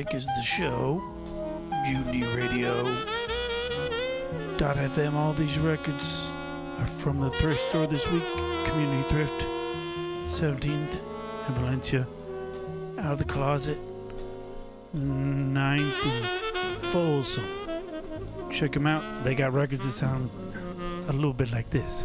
Plastic is the show. Mutiny Radio. Dot FM. All these records are from the thrift store this week. Community Thrift, 17th in Valencia. Out of the closet, 9th and Folsom. Check them out. They got records that sound a little bit like this.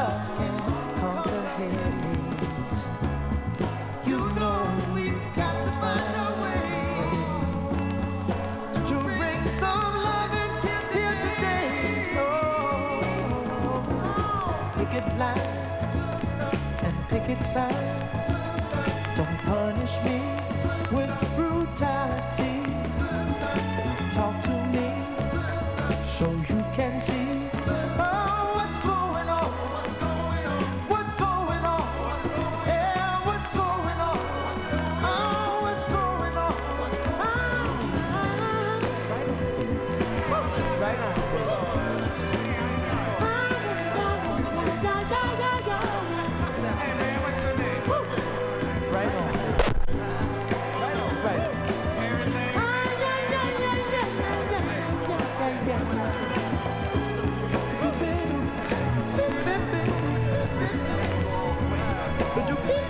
Don't punish me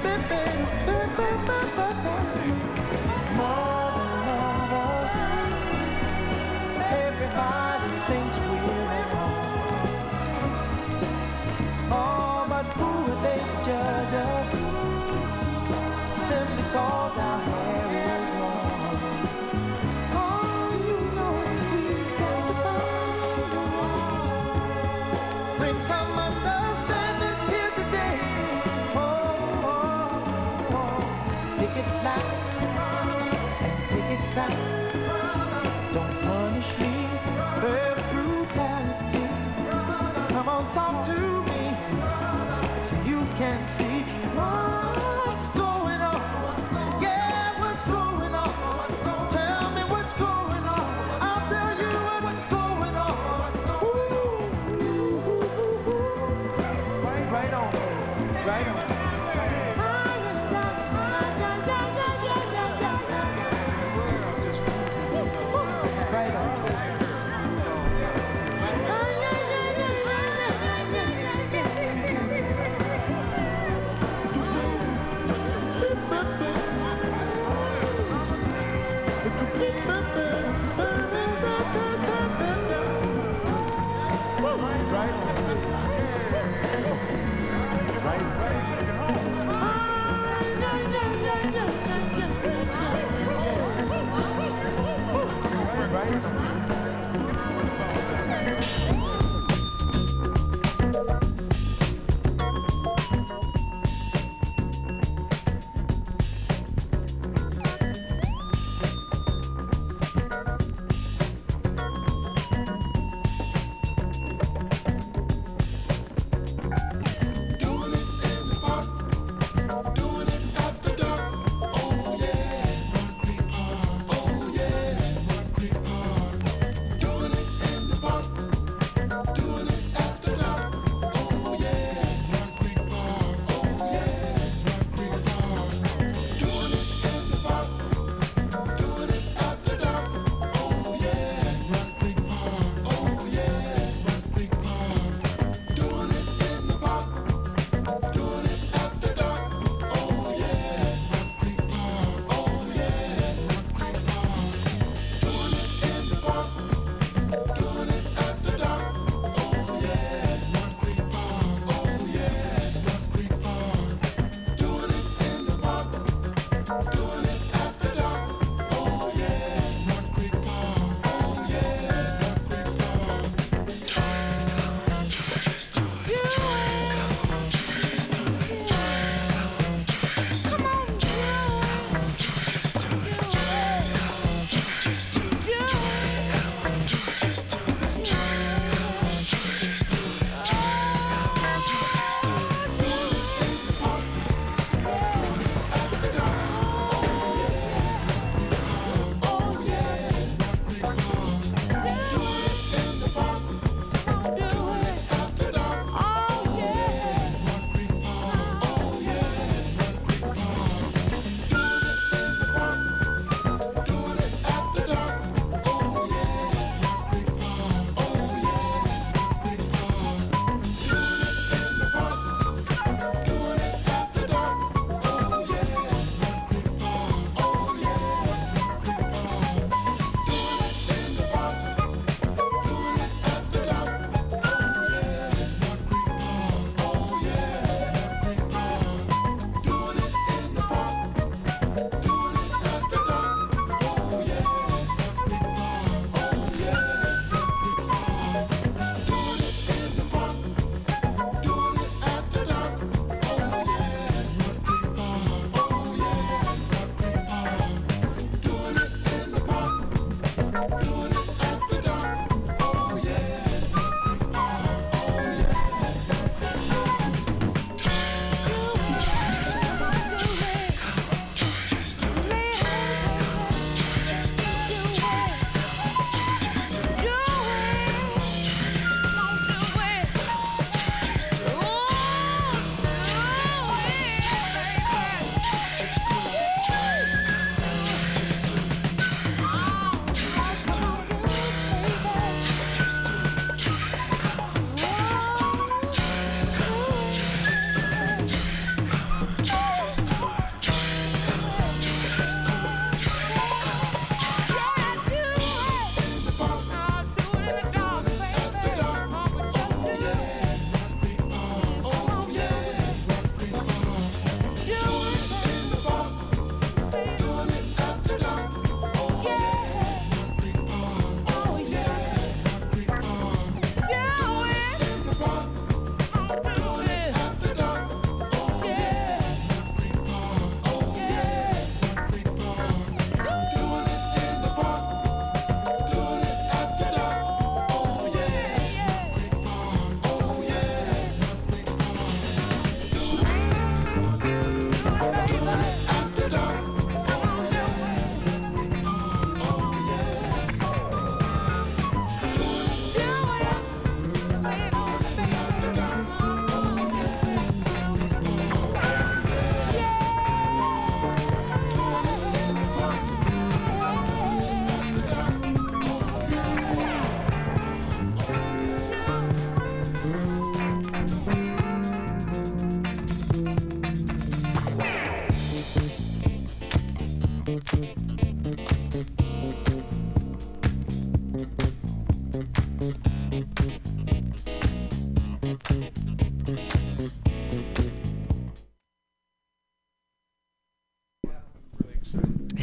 bip, bip. casa. Thank you.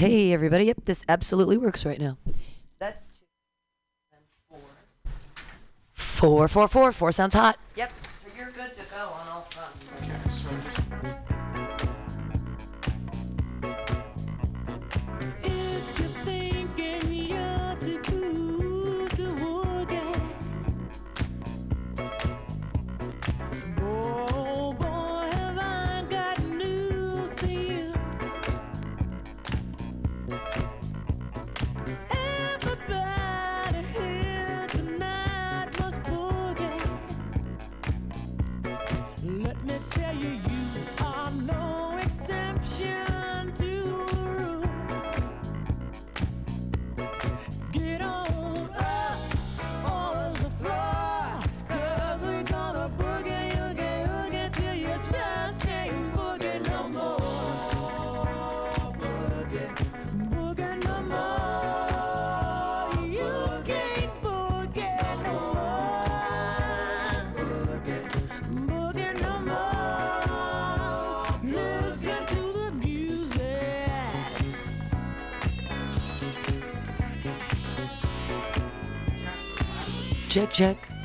Hey, everybody. Yep, this absolutely works right now. That's two and four. Sounds hot. Yep. check check.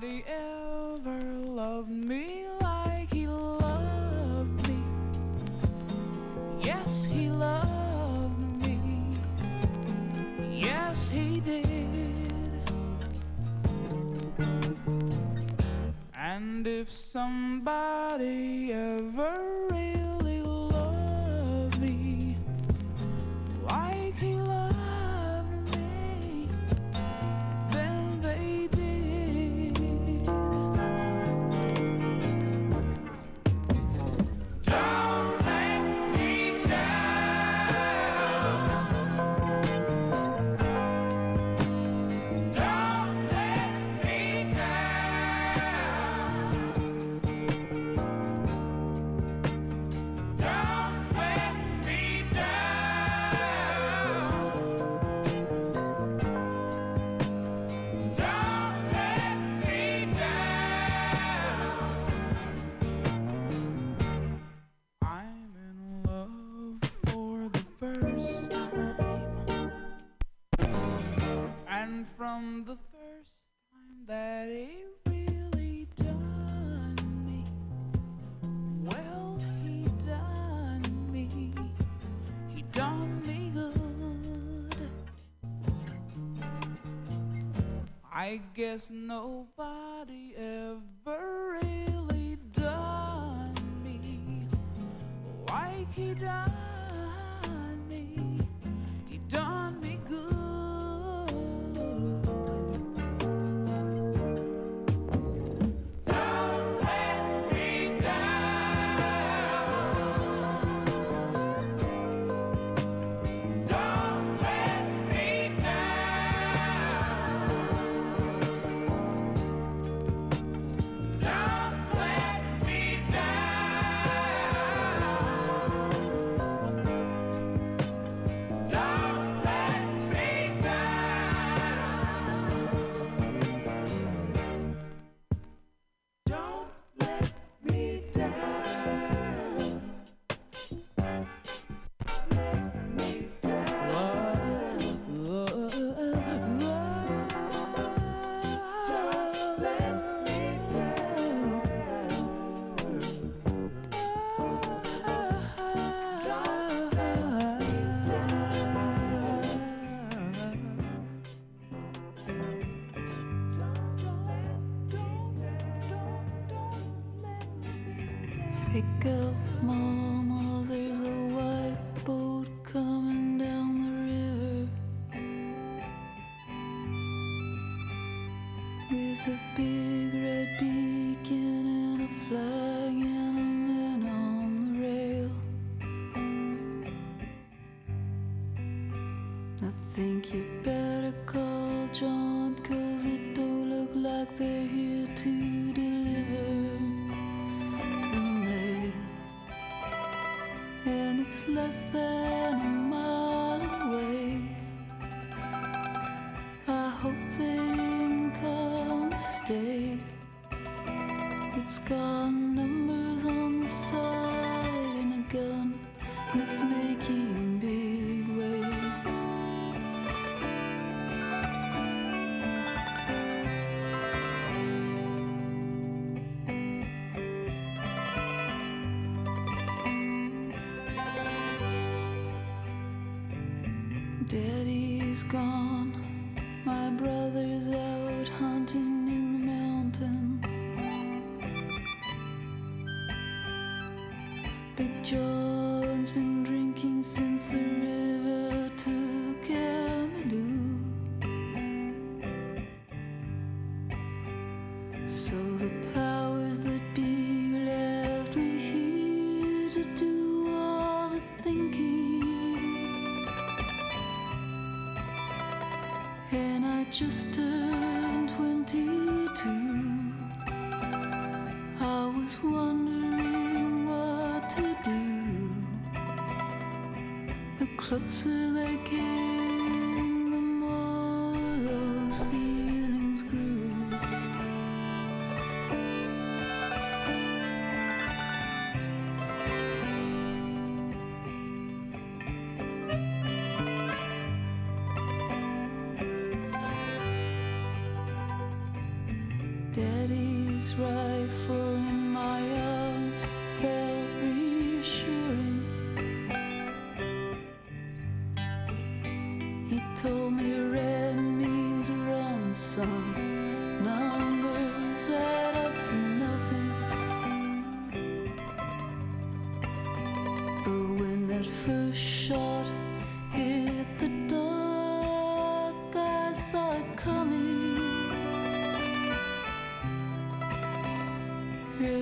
the end. I guess no. It's got numbers on the side and a gun, and it's making big just turned 22. I was wondering what to do. The closer they came.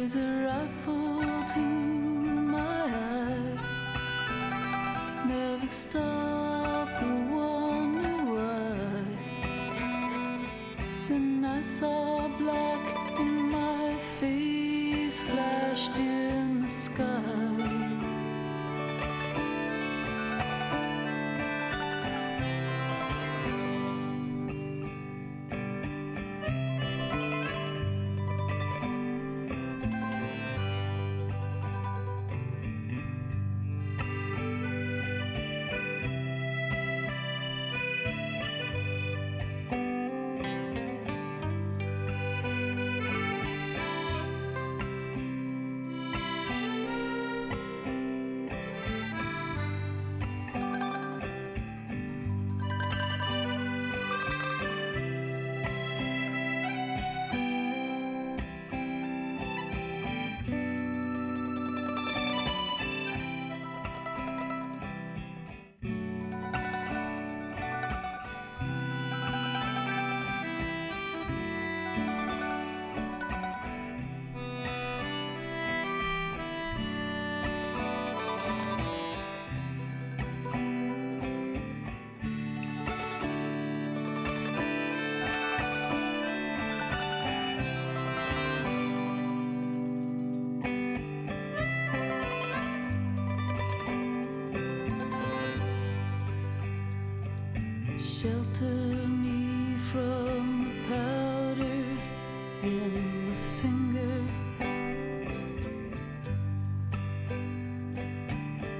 eyes a rough.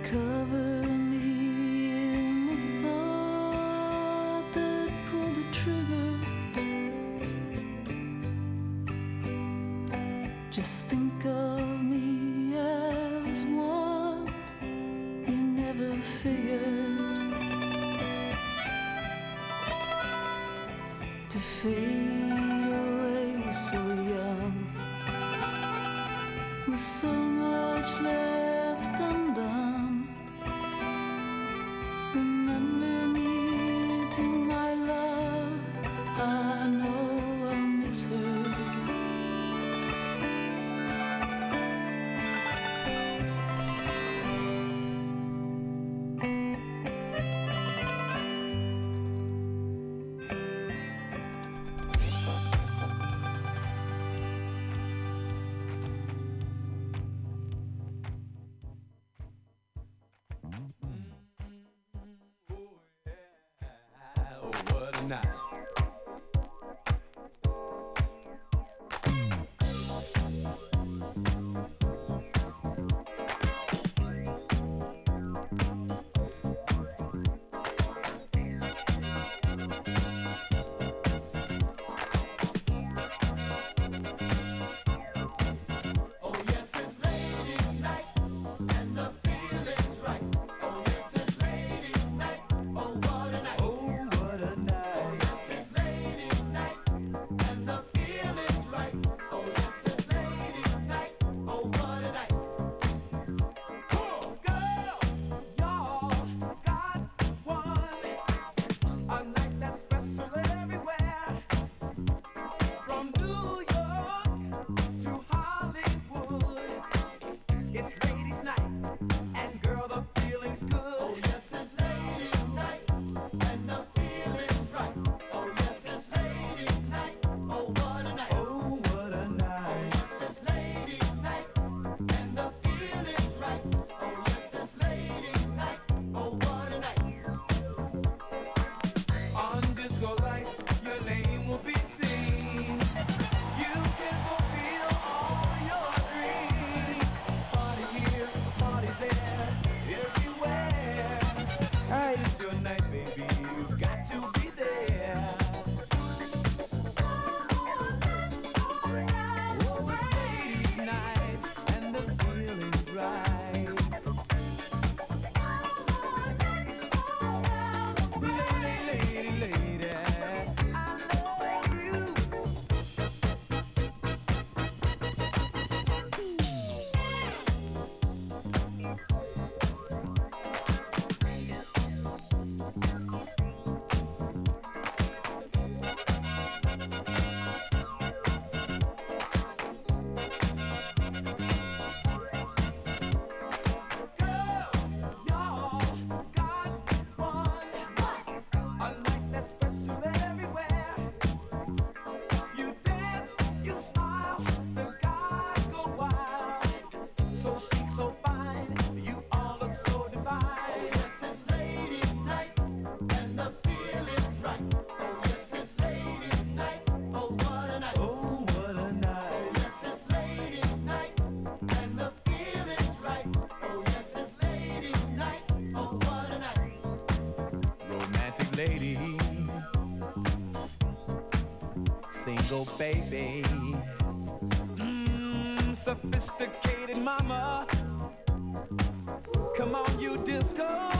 Cover Oh, lady, single baby, mm, sophisticated mama. Come on, you disco.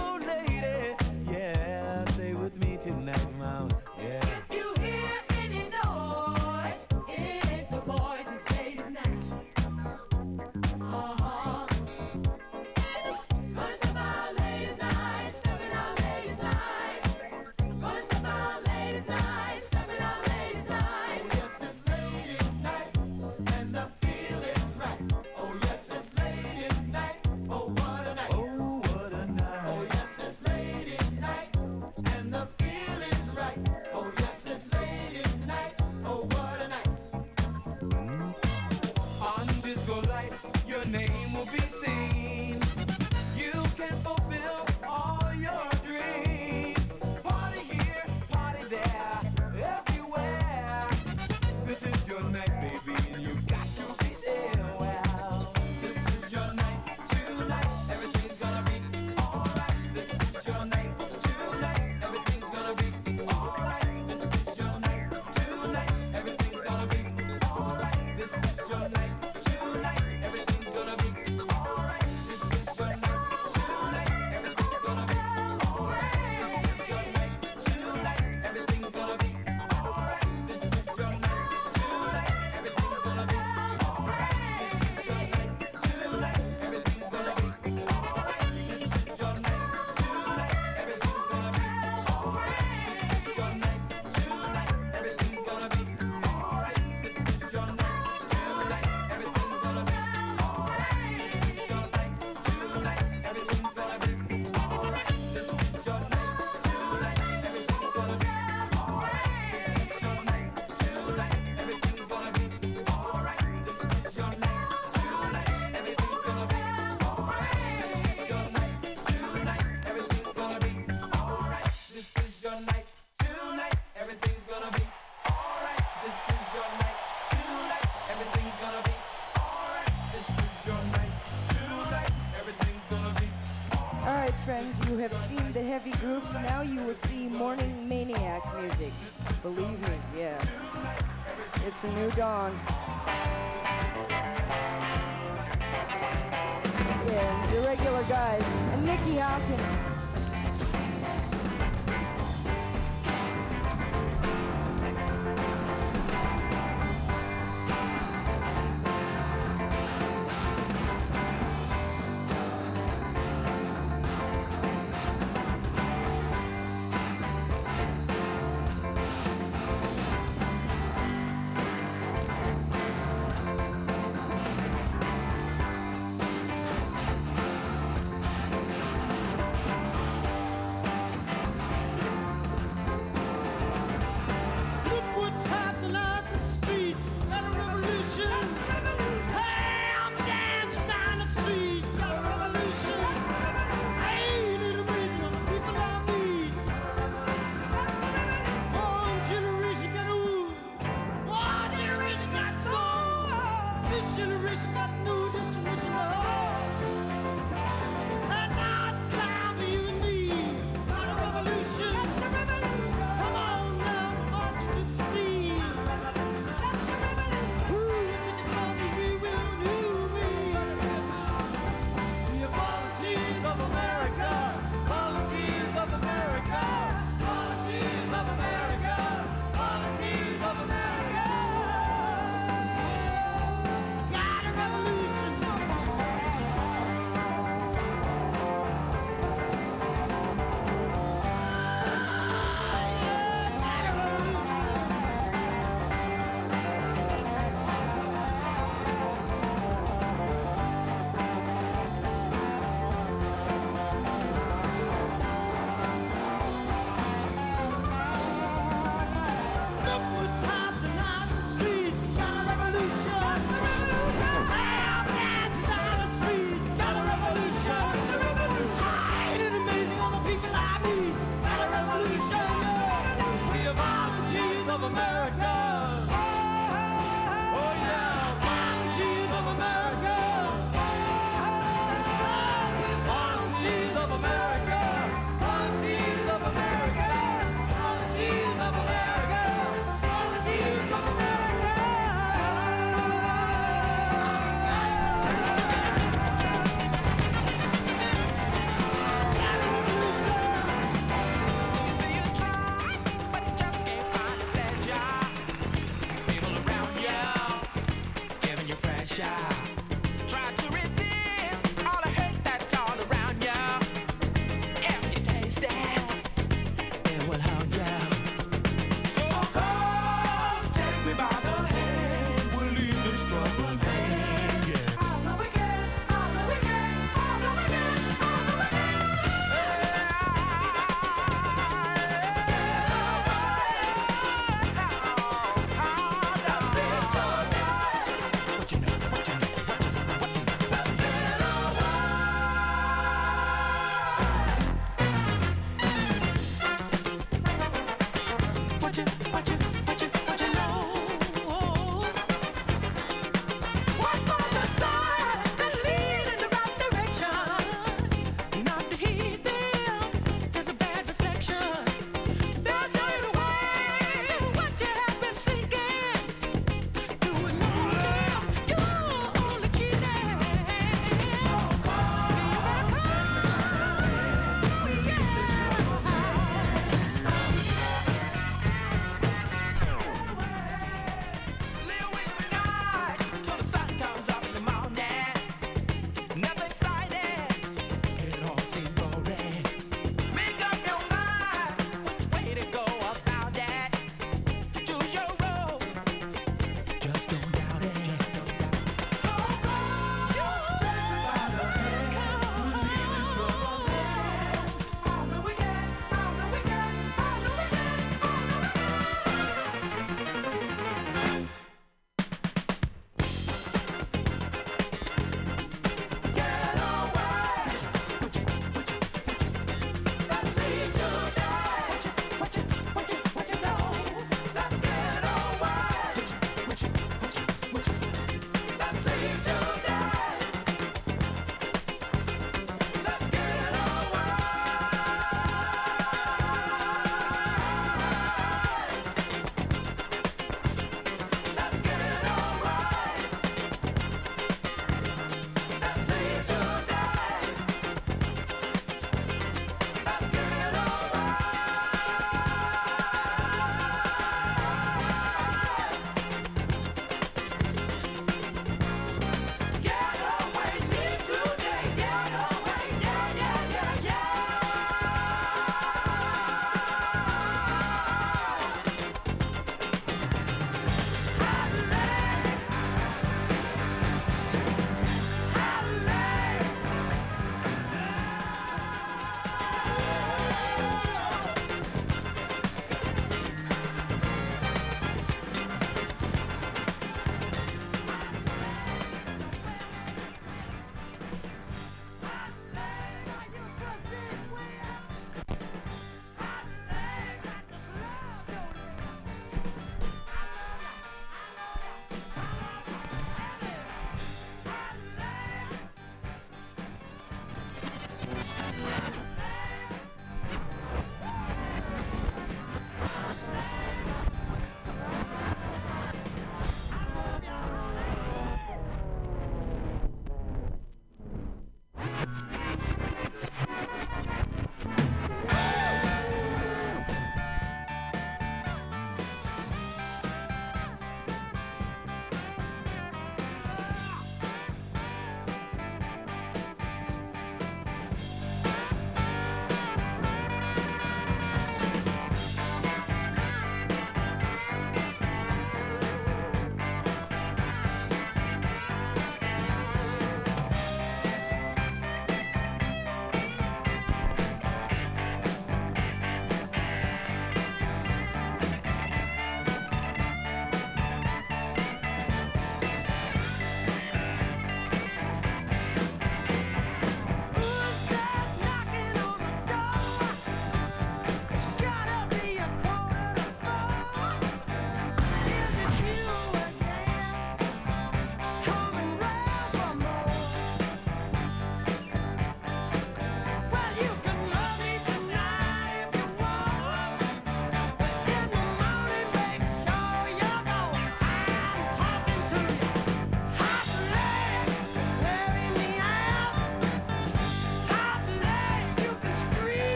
groups, now you will see Morning Maniac music. Believe me, yeah. It's a new dawn. Yeah, your regular guys. And Nicky Hopkins. I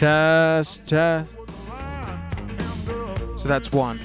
Test, test. So that's one.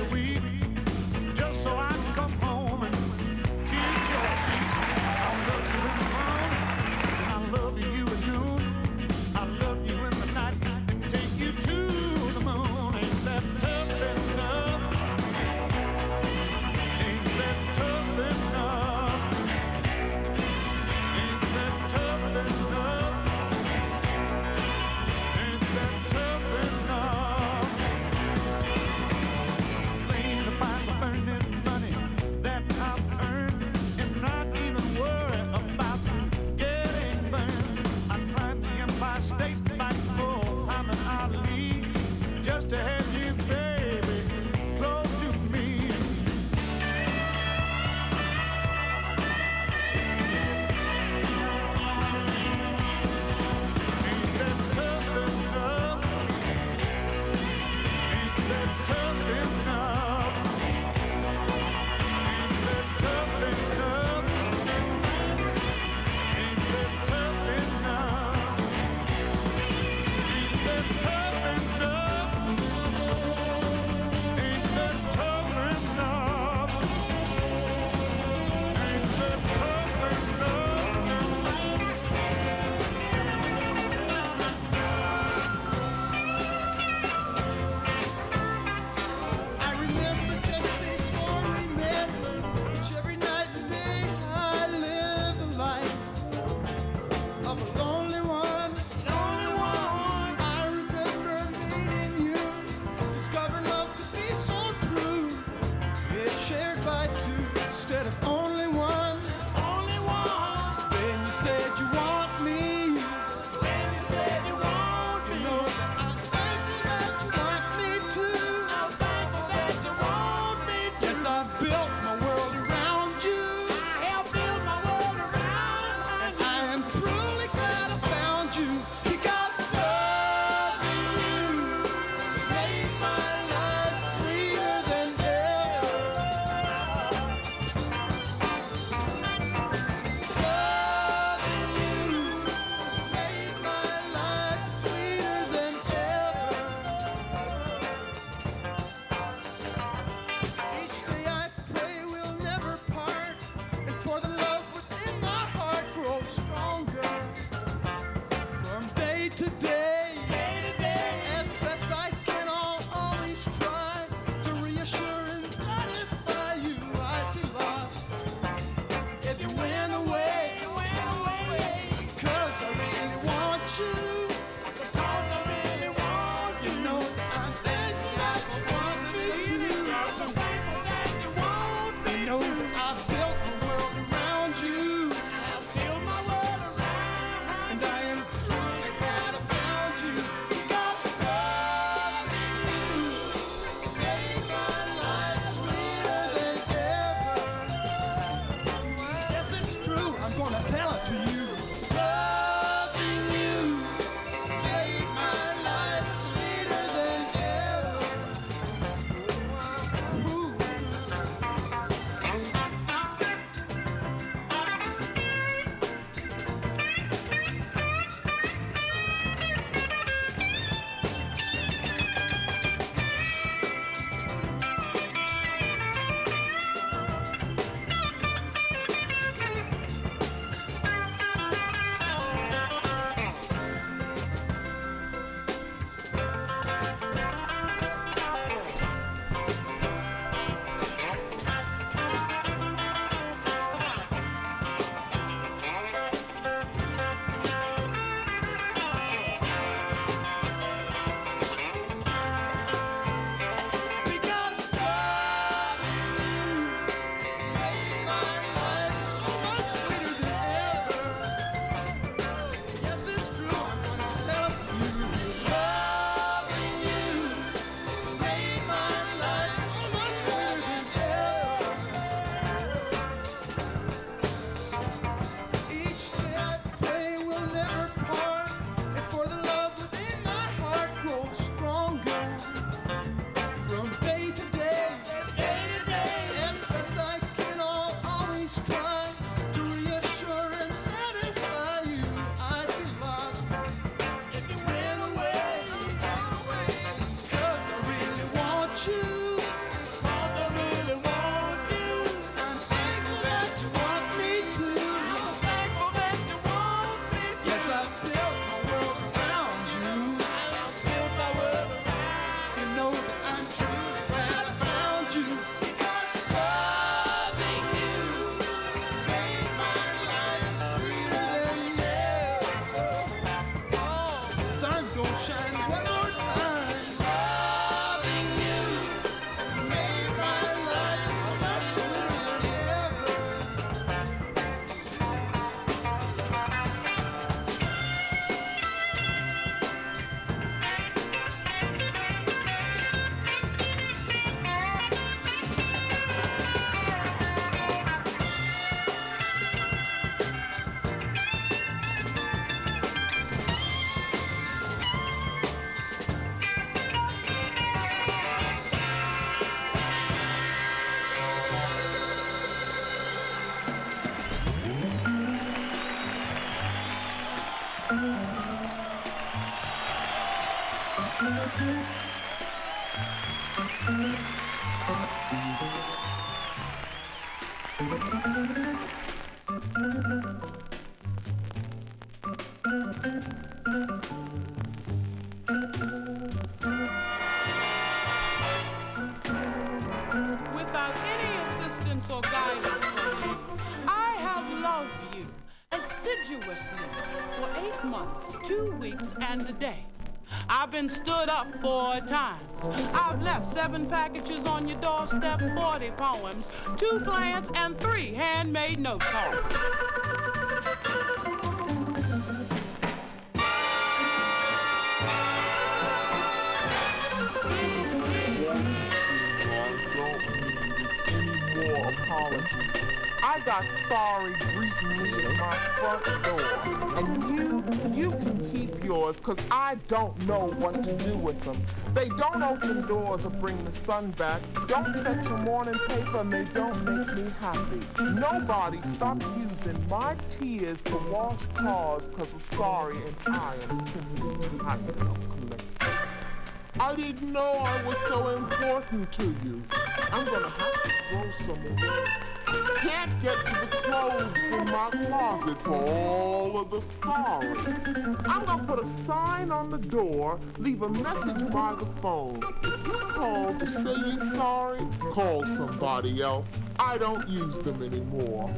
a week just so I can come home. Stood up four times. I've left seven packages on your doorstep, 40 poems, two plants, and three handmade note cards. I got sorry greeting me at my front door. And keep yours, cause I don't know what to do with them. They don't open doors or bring the sun back. Don't fetch a morning paper and they don't make me happy. Nobody stop using my tears to wash cars cause of sorry and I am simply too happy to collect. I didn't know I was so important to you. I'm gonna have to throw some away. Can't get to the clothes my closet for all of the sorry. I'm gonna put a sign on the door, leave a message by the phone. If you call to say you're sorry, call somebody else. I don't use them anymore.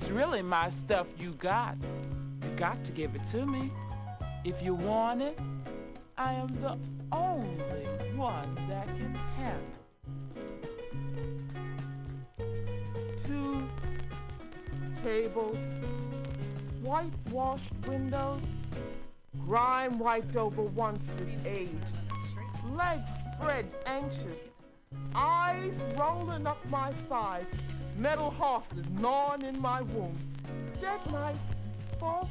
It's really my stuff you got, you got to give it to me. If you want it, I am the only one that can have it. Two tables, whitewashed windows, grime wiped over once with age, legs spread anxious, eyes rolling up my thighs, metal horses gnawing in my womb. dead mice fall